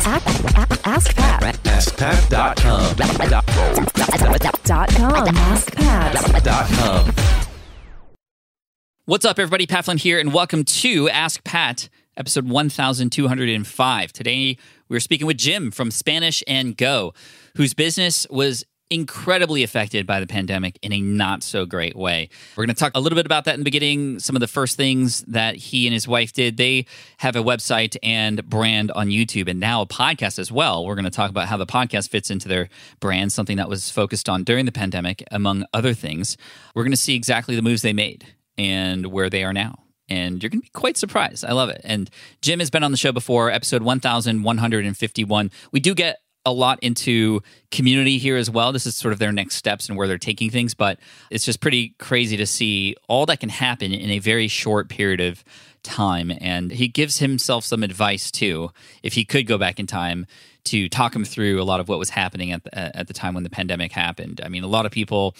Ask, ask, ask Pat. AskPat.com. Dot com. Ask Pat. Dot com. What's up, everybody? Pat Flynn here, and welcome to Ask Pat, episode 1205. Today, we're speaking with Jim from Spanish and Go, whose business was incredibly affected by the pandemic in a not so great way. We're going to talk a little bit about that in the beginning, some of the first things that he and his wife did. They have a website and brand on YouTube and now a podcast as well. We're going to talk about how the podcast fits into their brand, something that was focused on during the pandemic, among other things. We're going to see exactly the moves they made and where they are now. And you're going to be quite surprised. I love it. And Jim has been on the show before, episode 1151. We do get a lot into community here as well. This is sort of their next steps and where they're taking things, but it's just pretty crazy to see all that can happen in a very short period of time. And he gives himself some advice too, if he could go back in time to talk him through a lot of what was happening at the, at the time when the pandemic happened. I mean, a lot of people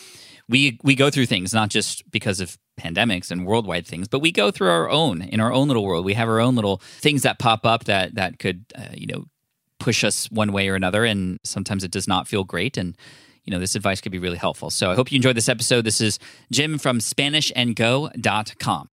we we go through things not just because of pandemics and worldwide things, but we go through our own in our own little world. We have our own little things that pop up that that could uh, you know push us one way or another, and sometimes it does not feel great. And you know this advice could be really helpful. So I hope you enjoyed this episode. This is Jim from SpanishAndGo.com.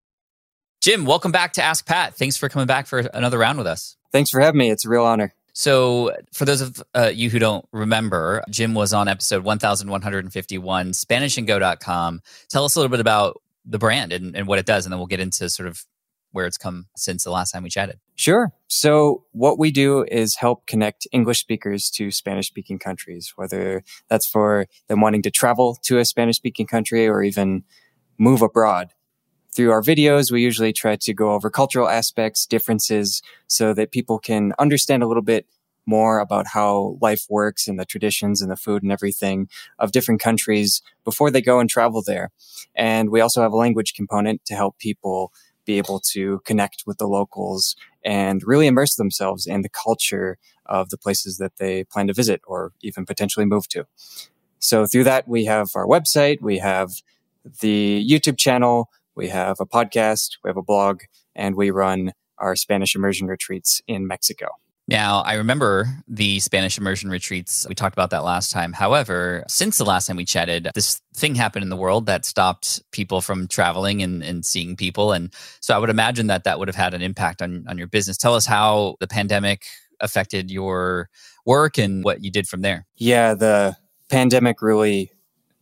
Jim, welcome back to Ask Pat. Thanks for coming back for another round with us. Thanks for having me. It's a real honor. So, for those of uh, you who don't remember, Jim was on episode 1151, SpanishAndGo.com. Tell us a little bit about the brand and, and what it does, and then we'll get into sort of where it's come since the last time we chatted. Sure. So, what we do is help connect English speakers to Spanish speaking countries, whether that's for them wanting to travel to a Spanish speaking country or even move abroad. Through our videos, we usually try to go over cultural aspects, differences, so that people can understand a little bit more about how life works and the traditions and the food and everything of different countries before they go and travel there. And we also have a language component to help people be able to connect with the locals and really immerse themselves in the culture of the places that they plan to visit or even potentially move to. So through that, we have our website, we have the YouTube channel, we have a podcast, we have a blog, and we run our Spanish immersion retreats in Mexico. Now, I remember the Spanish immersion retreats. We talked about that last time. However, since the last time we chatted, this thing happened in the world that stopped people from traveling and, and seeing people. And so I would imagine that that would have had an impact on, on your business. Tell us how the pandemic affected your work and what you did from there. Yeah, the pandemic really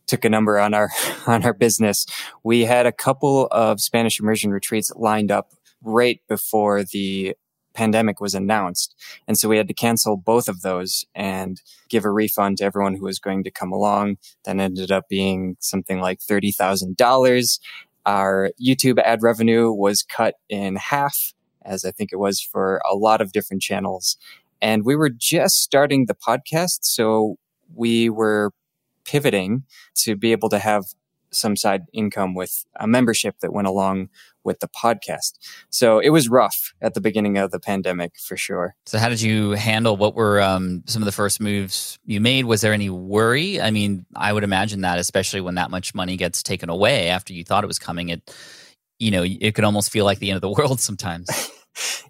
took a number on our on our business. We had a couple of Spanish immersion retreats lined up right before the pandemic was announced. And so we had to cancel both of those and give a refund to everyone who was going to come along. That ended up being something like $30,000. Our YouTube ad revenue was cut in half, as I think it was for a lot of different channels. And we were just starting the podcast. So we were pivoting to be able to have some side income with a membership that went along with the podcast. So it was rough at the beginning of the pandemic for sure. So, how did you handle what were um, some of the first moves you made? Was there any worry? I mean, I would imagine that, especially when that much money gets taken away after you thought it was coming, it you know it could almost feel like the end of the world sometimes.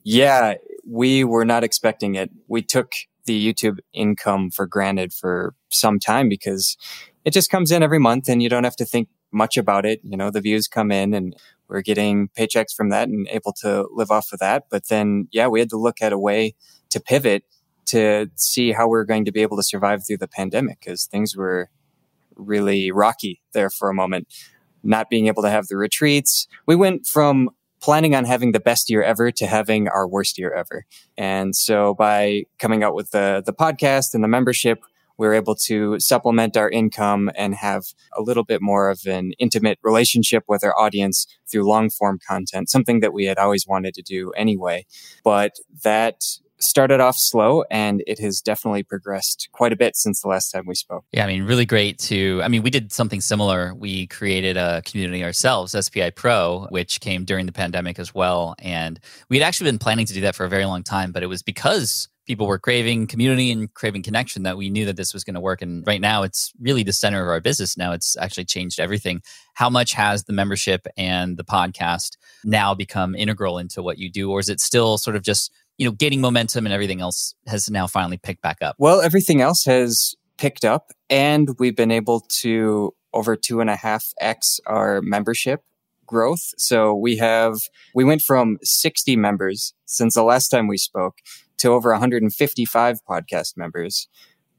yeah, we were not expecting it. We took the YouTube income for granted for some time because it just comes in every month and you don't have to think much about it. You know, the views come in and we're getting paychecks from that and able to live off of that. But then, yeah, we had to look at a way to pivot to see how we are going to be able to survive through the pandemic because things were really rocky there for a moment. Not being able to have the retreats. We went from planning on having the best year ever to having our worst year ever. And so by coming out with the, the podcast and the membership, we're able to supplement our income and have a little bit more of an intimate relationship with our audience through long form content, something that we had always wanted to do anyway. But that started off slow and it has definitely progressed quite a bit since the last time we spoke. Yeah, I mean, really great to. I mean, we did something similar. We created a community ourselves, SPI Pro, which came during the pandemic as well. And we had actually been planning to do that for a very long time, but it was because people were craving community and craving connection that we knew that this was going to work. And right now, it's really the center of our business. Now it's actually changed everything. How much has the membership and the podcast now become integral into what you do? Or is it still sort of just, you know, gaining momentum and everything else has now finally picked back up? Well, everything else has picked up and we've been able to over two and a half X our membership growth. So we have, we went from 60 members since the last time we spoke to over 155 podcast members.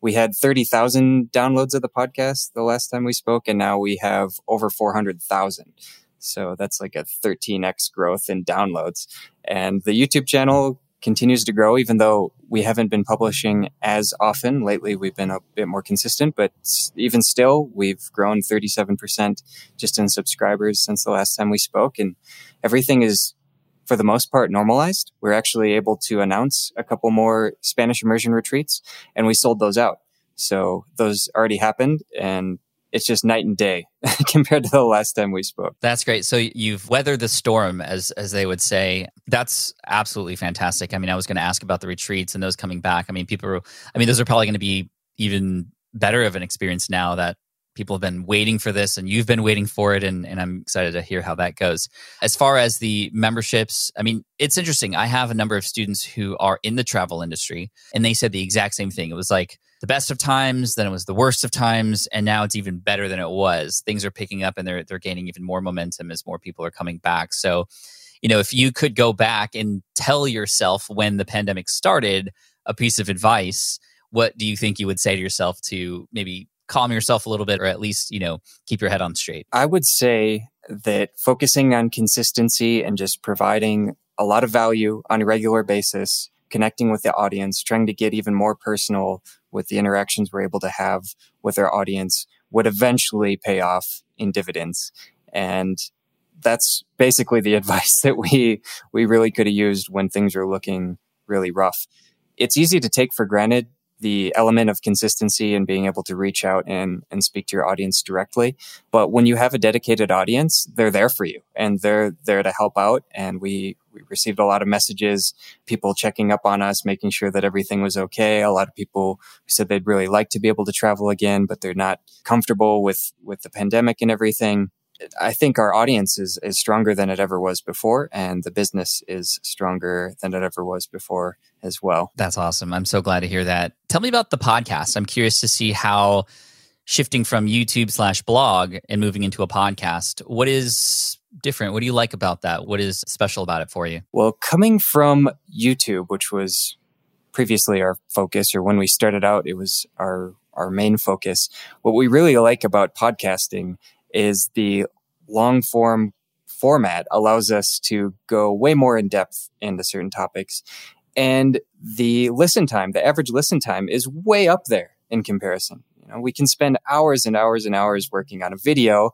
We had 30,000 downloads of the podcast the last time we spoke, and now we have over 400,000. So that's like a 13x growth in downloads. And the YouTube channel continues to grow, even though we haven't been publishing as often. Lately, we've been a bit more consistent, but even still, we've grown 37% just in subscribers since the last time we spoke. And everything is, for the most part, normalized. We're actually able to announce a couple more Spanish immersion retreats, and we sold those out. So those already happened, and it's just night and day compared to the last time we spoke. That's great. So you've weathered the storm, as as they would say. That's absolutely fantastic. I mean, I was going to ask about the retreats and those coming back. I mean, people. Are, I mean, those are probably going to be even better of an experience now that people have been waiting for this and you've been waiting for it and, and i'm excited to hear how that goes as far as the memberships i mean it's interesting i have a number of students who are in the travel industry and they said the exact same thing it was like the best of times, then it was the worst of times, and now it's even better than it was. Things are picking up and they're they're gaining even more momentum as more people are coming back. So, you know, if you could go back and tell yourself when the pandemic started a piece of advice, what do you think you would say to yourself to maybe calm yourself a little bit or at least, you know, keep your head on straight? I would say that focusing on consistency and just providing a lot of value on a regular basis connecting with the audience, trying to get even more personal with the interactions we're able to have with our audience would eventually pay off in dividends. And that's basically the advice that we, we really could have used when things are looking really rough. It's easy to take for granted the element of consistency and being able to reach out and, and speak to your audience directly. But when you have a dedicated audience, they're there for you and they're there to help out. And we, we received a lot of messages, people checking up on us, making sure that everything was okay. A lot of people said they'd really like to be able to travel again, but they're not comfortable with, with the pandemic and everything. I think our audience is, is stronger than it ever was before, and the business is stronger than it ever was before as well. That's awesome. I'm so glad to hear that. Tell me about the podcast. I'm curious to see how shifting from YouTube slash blog and moving into a podcast, what is different? What do you like about that? What is special about it for you? Well, coming from YouTube, which was previously our focus, or when we started out, it was our our main focus. What we really like about podcasting is the long form format allows us to go way more in depth into certain topics. And the listen time, the average listen time is way up there in comparison. You know, we can spend hours and hours and hours working on a video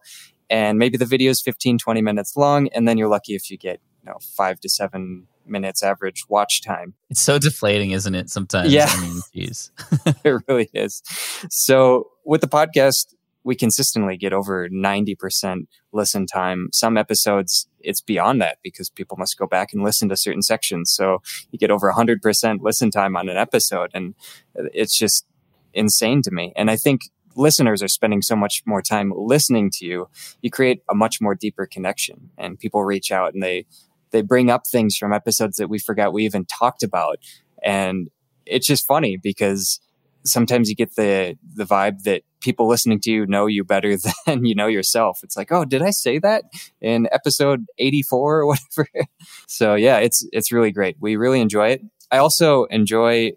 and maybe the video is 15, 20 minutes long. And then you're lucky if you get, you know, five to seven minutes average watch time. It's so deflating, isn't it? Sometimes. Yeah. I mean, geez. it really is. So with the podcast, we consistently get over 90% listen time. Some episodes, it's beyond that because people must go back and listen to certain sections. So you get over 100% listen time on an episode. And it's just insane to me. And I think listeners are spending so much more time listening to you, you create a much more deeper connection and people reach out and they, they bring up things from episodes that we forgot we even talked about. And it's just funny because sometimes you get the the vibe that people listening to you know you better than you know yourself. It's like, oh, did I say that in episode 84 or whatever? so yeah, it's it's really great. We really enjoy it. I also enjoy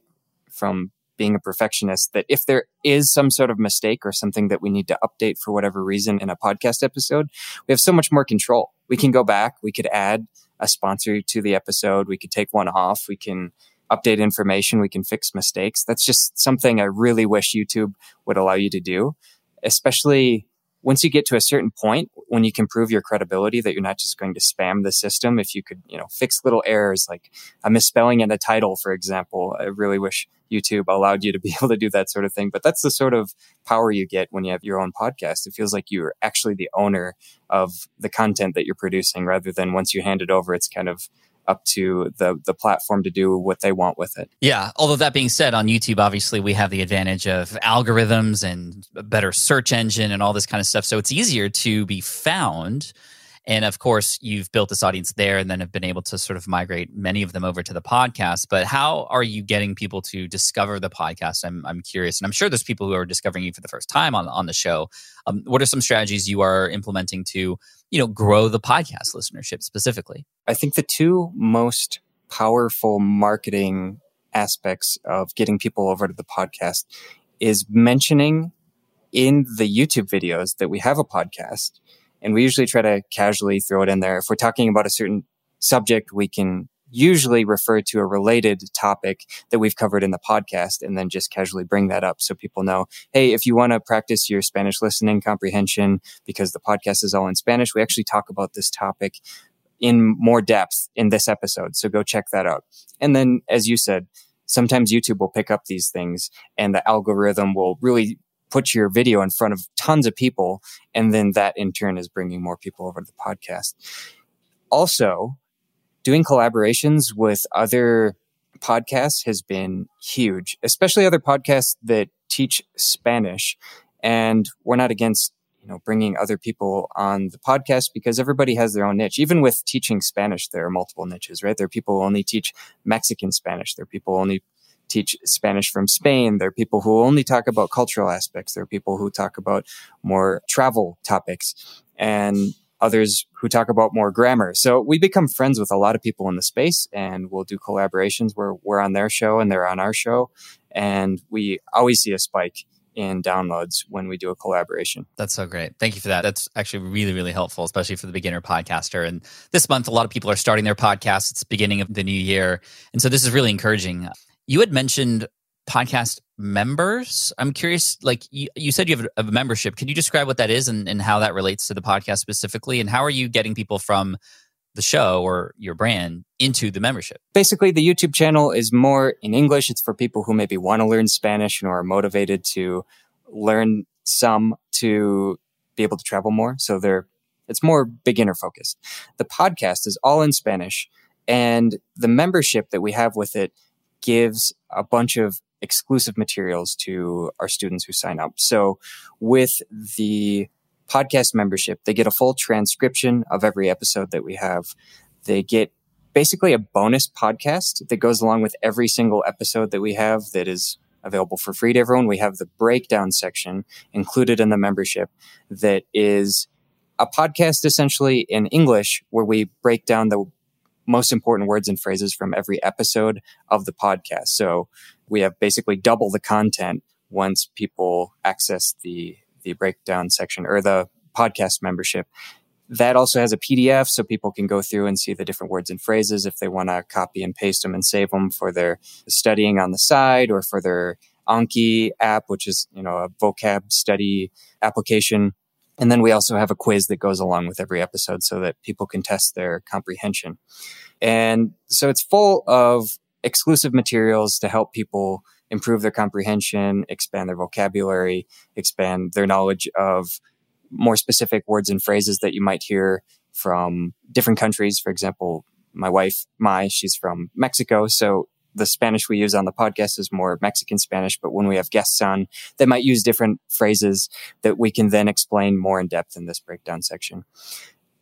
from being a perfectionist that if there is some sort of mistake or something that we need to update for whatever reason in a podcast episode, we have so much more control. We can go back, we could add a sponsor to the episode, we could take one off, we can update information. We can fix mistakes. That's just something I really wish YouTube would allow you to do, especially once you get to a certain point when you can prove your credibility that you're not just going to spam the system if you could you know fix little errors like a misspelling in a title for example i really wish youtube allowed you to be able to do that sort of thing but that's the sort of power you get when you have your own podcast it feels like you're actually the owner of the content that you're producing rather than once you hand it over it's kind of up to the the platform to do what they want with it. Yeah. Although that being said, on YouTube, obviously we have the advantage of algorithms and a better search engine and all this kind of stuff. So it's easier to be found. And of course, you've built this audience there and then have been able to sort of migrate many of them over to the podcast. But how are you getting people to discover the podcast? I'm, I'm curious. And I'm sure there's people who are discovering you for the first time on, on the show. Um, what are some strategies you are implementing to, you know, grow the podcast listenership specifically? I think the two most powerful marketing aspects of getting people over to the podcast is mentioning in the YouTube videos that we have a podcast and we usually try to casually throw it in there. If we're talking about a certain subject, we can usually refer to a related topic that we've covered in the podcast and then just casually bring that up so people know, hey, if you want to practice your Spanish listening comprehension because the podcast is all in Spanish, we actually talk about this topic in more depth in this episode. So go check that out. And then, as you said, sometimes YouTube will pick up these things and the algorithm will really put your video in front of tons of people. And then that in turn is bringing more people over to the podcast. Also, doing collaborations with other podcasts has been huge, especially other podcasts that teach Spanish. And we're not against you know bringing other people on the podcast because everybody has their own niche even with teaching spanish there are multiple niches right there are people who only teach mexican spanish there are people who only teach Spanish from Spain. There are people who only talk about cultural aspects. There are people who talk about more travel topics and others who talk about more grammar. So we become friends with a lot of people in the space and we'll do collaborations where we're on their show and they're on our show. And we always see a spike in downloads when we do a collaboration. That's so great. Thank you for that. That's actually really, really helpful, especially for the beginner podcaster. And this month, a lot of people are starting their podcasts. It's the beginning of the new year. And so this is really encouraging. You had mentioned podcast members. I'm curious, like you, you said you have a, membership. Can you describe what that is and, and how that relates to the podcast specifically? And how are you getting people from the show or your brand into the membership? Basically, the YouTube channel is more in English. It's for people who maybe want to learn Spanish and are motivated to learn some to be able to travel more. So they're it's more beginner focused. The podcast is all in Spanish and the membership that we have with it gives a bunch of exclusive materials to our students who sign up. So with the podcast membership, they get a full transcription of every episode that we have. They get basically a bonus podcast that goes along with every single episode that we have that is available for free to everyone. We have the breakdown section included in the membership that is a podcast essentially in English where we break down the most important words and phrases from every episode of the podcast. So we have basically double the content once people access the the breakdown section or the podcast membership. That also has a PDF so people can go through and see the different words and phrases if they want to copy and paste them and save them for their studying on the side or for their Anki app, which is, you know, a vocab study application. And then we also have a quiz that goes along with every episode so that people can test their comprehension. And so it's full of exclusive materials to help people improve their comprehension, expand their vocabulary, expand their knowledge of more specific words and phrases that you might hear from different countries. For example, my wife, Mai, she's from Mexico. So the Spanish we use on the podcast is more Mexican Spanish, but when we have guests on, they might use different phrases that we can then explain more in depth in this breakdown section.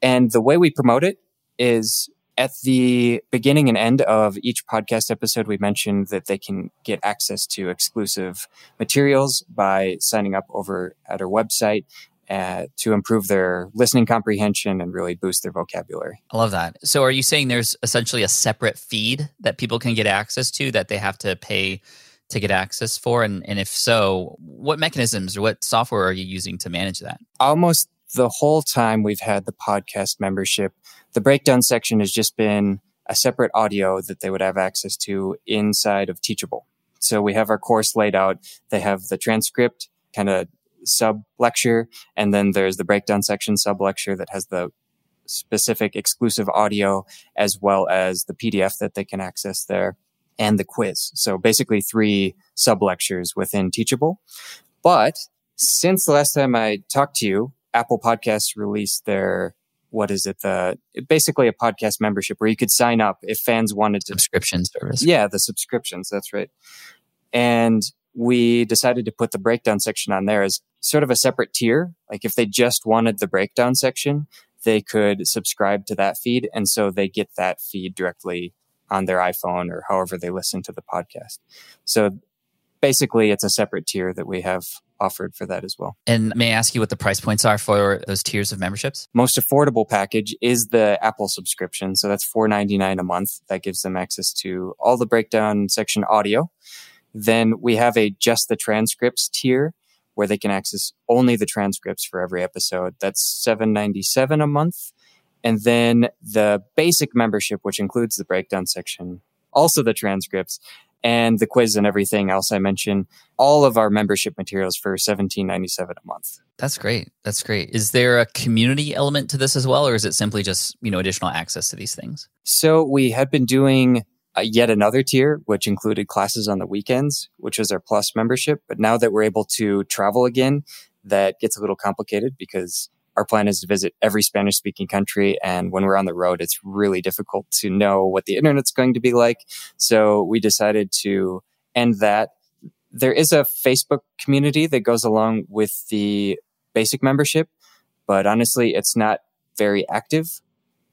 And the way we promote it is at the beginning and end of each podcast episode, we mentioned that they can get access to exclusive materials by signing up over at our website uh, to improve their listening comprehension and really boost their vocabulary. I love that. So, are you saying there's essentially a separate feed that people can get access to that they have to pay to get access for? And, and if so, what mechanisms or what software are you using to manage that? Almost the whole time we've had the podcast membership, the breakdown section has just been a separate audio that they would have access to inside of Teachable. So we have our course laid out. They have the transcript kind of sub lecture. And then there's the breakdown section sub lecture that has the specific exclusive audio as well as the PDF that they can access there and the quiz. So basically three sub lectures within Teachable. But since the last time I talked to you, Apple Podcasts released their what is it? The basically a podcast membership where you could sign up if fans wanted to. Subscription service. Yeah, the subscriptions. That's right. And we decided to put the breakdown section on there as sort of a separate tier. Like if they just wanted the breakdown section, they could subscribe to that feed. And so they get that feed directly on their iPhone or however they listen to the podcast. So basically, it's a separate tier that we have offered for that as well. And may I ask you what the price points are for those tiers of memberships? Most affordable package is the Apple subscription. So that's $4.99 a month. That gives them access to all the breakdown section audio. Then we have a just the transcripts tier where they can access only the transcripts for every episode. That's 797 a month. And then the basic membership, which includes the breakdown section, also the transcripts and the quiz and everything else I mentioned, all of our membership materials for 1797 a month. That's great. That's great. Is there a community element to this as well or is it simply just, you know, additional access to these things? So we had been doing uh, yet another tier, which included classes on the weekends, which was our plus membership. But now that we're able to travel again, that gets a little complicated because our plan is to visit every Spanish speaking country. And when we're on the road, it's really difficult to know what the internet's going to be like. So we decided to end that. There is a Facebook community that goes along with the basic membership, but honestly, it's not very active.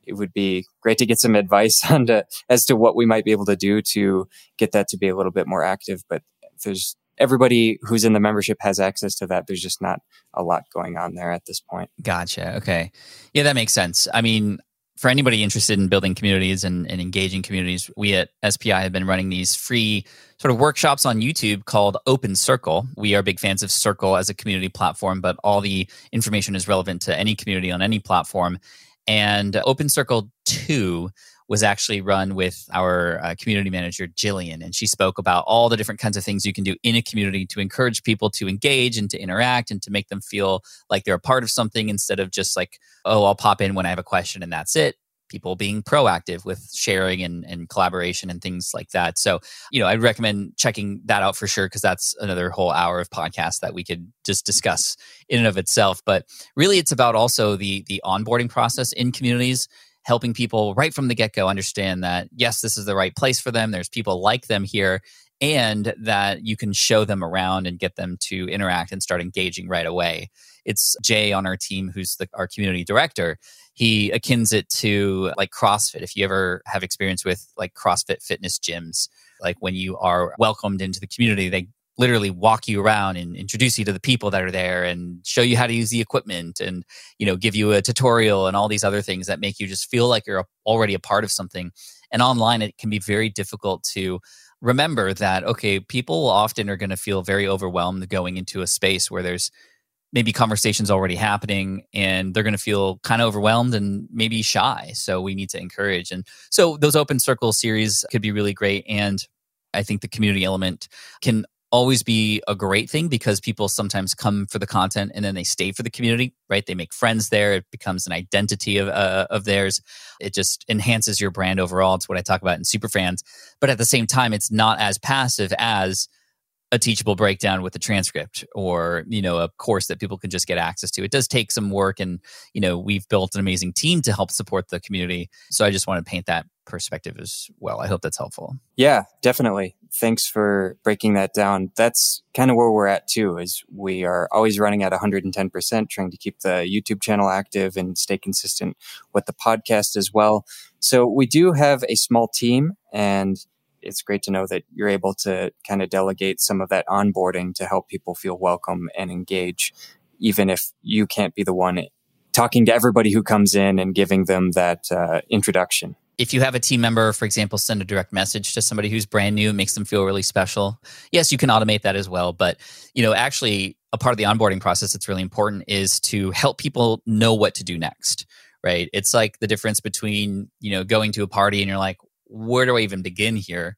It would be great to get some advice on to, as to what we might be able to do to get that to be a little bit more active. But there's everybody who's in the membership has access to that. There's just not a lot going on there at this point. Gotcha. Okay. Yeah, that makes sense. I mean, for anybody interested in building communities and, and, engaging communities, we at SPI have been running these free sort of workshops on YouTube called Open Circle. We are big fans of Circle as a community platform, but all the information is relevant to any community on any platform. And Open Circle 2 was actually run with our uh, community manager, Jillian. And she spoke about all the different kinds of things you can do in a community to encourage people to engage and to interact and to make them feel like they're a part of something instead of just like, oh, I'll pop in when I have a question and that's it people being proactive with sharing and, and collaboration and things like that. So, you know, I'd recommend checking that out for sure because that's another whole hour of podcast that we could just discuss in and of itself. But really, it's about also the the onboarding process in communities helping people right from the get go understand that, yes, this is the right place for them. There's people like them here, and that you can show them around and get them to interact and start engaging right away. It's Jay on our team, who's the, our community director. He akins it to like CrossFit. If you ever have experience with like CrossFit fitness gyms, like when you are welcomed into the community, they literally walk you around and introduce you to the people that are there and show you how to use the equipment and you know give you a tutorial and all these other things that make you just feel like you're already a part of something. And online it can be very difficult to remember that okay people often are going to feel very overwhelmed going into a space where there's maybe conversations already happening and they're going to feel kind of overwhelmed and maybe shy. So we need to encourage. And so those open circle series could be really great. And I think the community element can always be a great thing because people sometimes come for the content and then they stay for the community right? They make friends there. It becomes an identity of, uh, of theirs. It just enhances your brand overall. It's what i talk about in superfans. But at the same time it's not as passive as a teachable breakdown with a transcript or you know a course that people can just get access to. It does take some work and you know we've built an amazing team to help support the community. So i just want to paint that perspective as well. I hope that's helpful. Yeah definitely. Thanks for breaking that down. That's kind of where we're at too is we are always running at 110% trying to keep the youtube channel active and stay consistent with the podcast as well. So we do have a small team and it's great to know that you're able to kind of delegate some of that onboarding to help people feel welcome and engage, even if you can't be the one talking to everybody who comes in and giving them that uh, introduction. If you have a team member, for example, send a direct message to somebody who's brand new, it makes them feel really special. Yes, you can automate that as well, but you know, actually, a part of the onboarding process that's really important is to help people know what to do next. Right? It's like the difference between you know going to a party and you're like, where do I even begin here?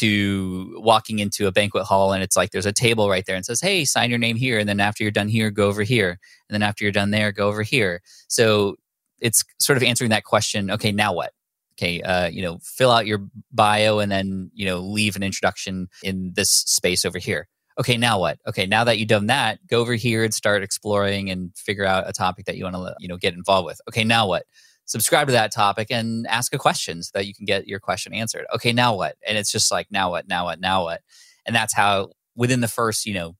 To walking into a banquet hall and it's like there's a table right there and says, Hey, sign your name here. And then after you're done here, go over here. And then after you're done there, go over here. So it's sort of answering that question. Okay, now what? okay uh, you know fill out your bio and then you know leave an introduction in this space over here Okay, now what? Okay, now that you've done that, go over here and start exploring and figure out a topic that you want to, you know, get involved with. Okay, now what? Subscribe to that topic and ask a question so that you can get your question answered. Okay, now what? And it's just like, now what? Now what? Now what? And that's how within the first, you know,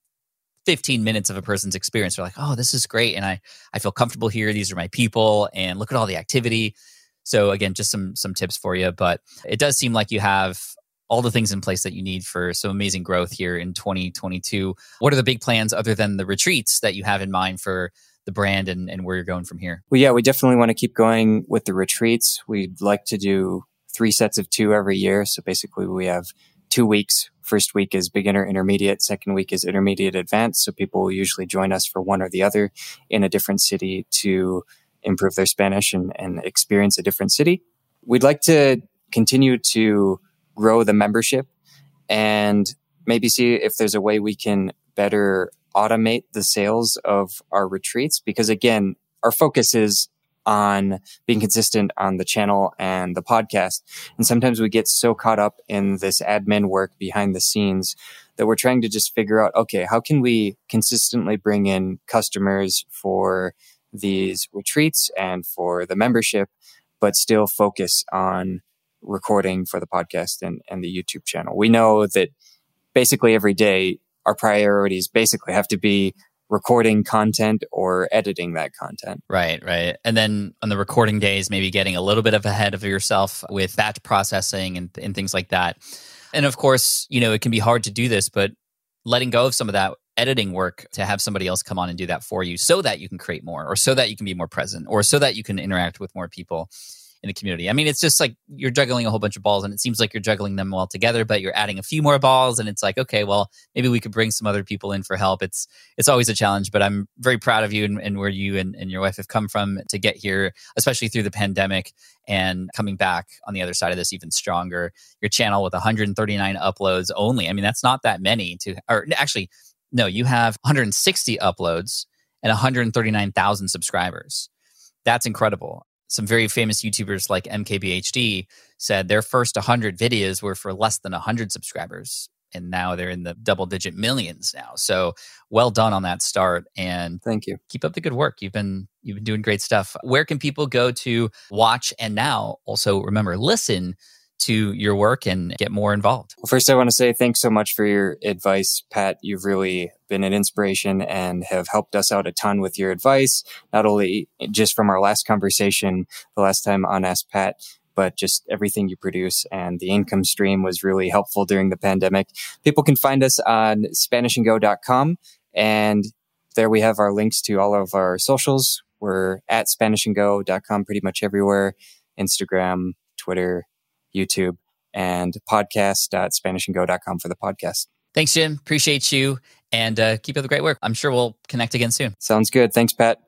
15 minutes of a person's experience, they're like, oh, this is great. And I, I feel comfortable here. These are my people. And look at all the activity. So again, just some some tips for you. But it does seem like you have all the things in place that you need for some amazing growth here in 2022. What are the big plans other than the retreats that you have in mind for the brand and, and where you're going from here? Well, yeah, we definitely want to keep going with the retreats. We'd like to do three sets of two every year. So basically, we have two weeks. First week is beginner intermediate. Second week is intermediate advanced. So people will usually join us for one or the other in a different city to improve their Spanish and, and experience a different city. We'd like to continue to grow the membership and maybe see if there's a way we can better automate the sales of our retreats because again our focus is on being consistent on the channel and the podcast and sometimes we get so caught up in this admin work behind the scenes that we're trying to just figure out okay how can we consistently bring in customers for these retreats and for the membership, but still focus on recording for the podcast and, and the YouTube channel. We know that basically every day our priorities basically have to be recording content or editing that content. Right, right. And then on the recording days, maybe getting a little bit of ahead of yourself with batch processing and, and things like that. And of course, you know, it can be hard to do this, but letting go of some of that editing work to have somebody else come on and do that for you so that you can create more or so that you can be more present or so that you can interact with more people in the community. I mean, it's just like you're juggling a whole bunch of balls and it seems like you're juggling them all together, but you're adding a few more balls and it's like, okay, well, maybe we could bring some other people in for help. It's it's always a challenge, but I'm very proud of you and, and where you and, and your wife have come from to get here, especially through the pandemic and coming back on the other side of this even stronger. Your channel with 139 uploads only. I mean, that's not that many to or actually no, you have 160 uploads and 139,000 subscribers. That's incredible. Some very famous YouTubers like MKBHD said their first 100 videos were for less than 100 subscribers. And now they're in the double digit millions now. So well done on that start. And thank you. Keep up the good work. You've been you've been doing great stuff. Where can people go to watch and now also remember listen to your work and get more involved. Well, first, I want to say thanks so much for your advice, Pat. You've really been an inspiration and have helped us out a ton with your advice, not only just from our last conversation the last time on Ask Pat, but just everything you produce and the income stream was really helpful during the pandemic. People can find us on SpanishAndGo.com and there we have our links to all of our socials. We're at SpanishAndGo.com pretty much everywhere. Instagram, Twitter, YouTube, and podcast.spanishandgo.com for the podcast. Thanks, Jim. Appreciate you and uh, keep up the great work. I'm sure we'll connect again soon. Sounds good. Thanks, Pat.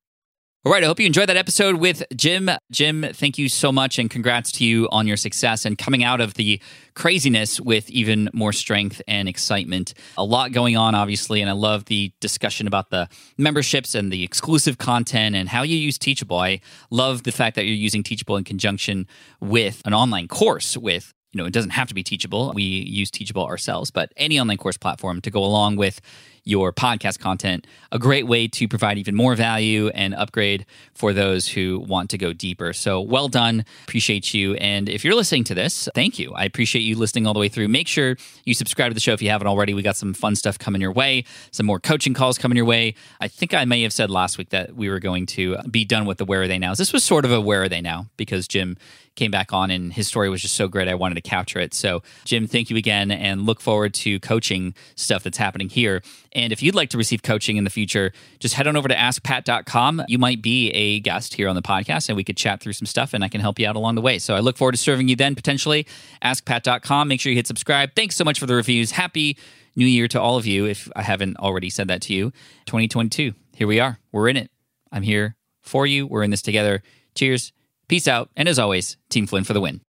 All right. I hope you enjoyed that episode with Jim. Jim, thank you so much and congrats to you on your success and coming out of the craziness with even more strength and excitement. A lot going on, obviously. And I love the discussion about the memberships and the exclusive content and how you use Teachable. I love the fact that you're using Teachable in conjunction with an online course with you know, it doesn't have to be teachable. We use teachable ourselves, but any online course platform to go along with your podcast content, a great way to provide even more value and upgrade for those who want to go deeper. So well done. Appreciate you. And if you're listening to this, thank you. I appreciate you listening all the way through. Make sure you subscribe to the show if you haven't already. We got some fun stuff coming your way, some more coaching calls coming your way. I think I may have said last week that we were going to be done with the Where Are They Nows. This was sort of a Where Are They Now because Jim came back on and his story was just so great. I wanted to capture it. So, Jim, thank you again and look forward to coaching stuff that's happening here. And if you'd like to receive coaching in the future, just head on over to askpat.com. You might be a guest here on the podcast and we could chat through some stuff and I can help you out along the way. So I look forward to serving you then potentially. Askpat.com. Make sure you hit subscribe. Thanks so much for the reviews. Happy New Year to all of you if I haven't already said that to you. 2022. Here we are. We're in it. I'm here for you. We're in this together. Cheers. Peace out. And as always, Team Flynn for the win.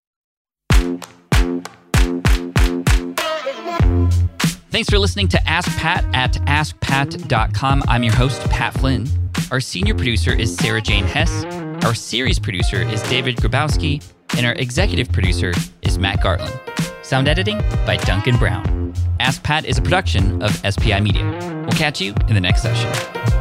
Thanks for listening to Ask Pat at askpat.com. I'm your host, Pat Flynn. Our senior producer is Sarah Jane Hess. Our series producer is David Grabowski. And our executive producer is Matt Gartland. Sound editing by Duncan Brown. Ask Pat is a production of SPI Media. We'll catch you in the next session.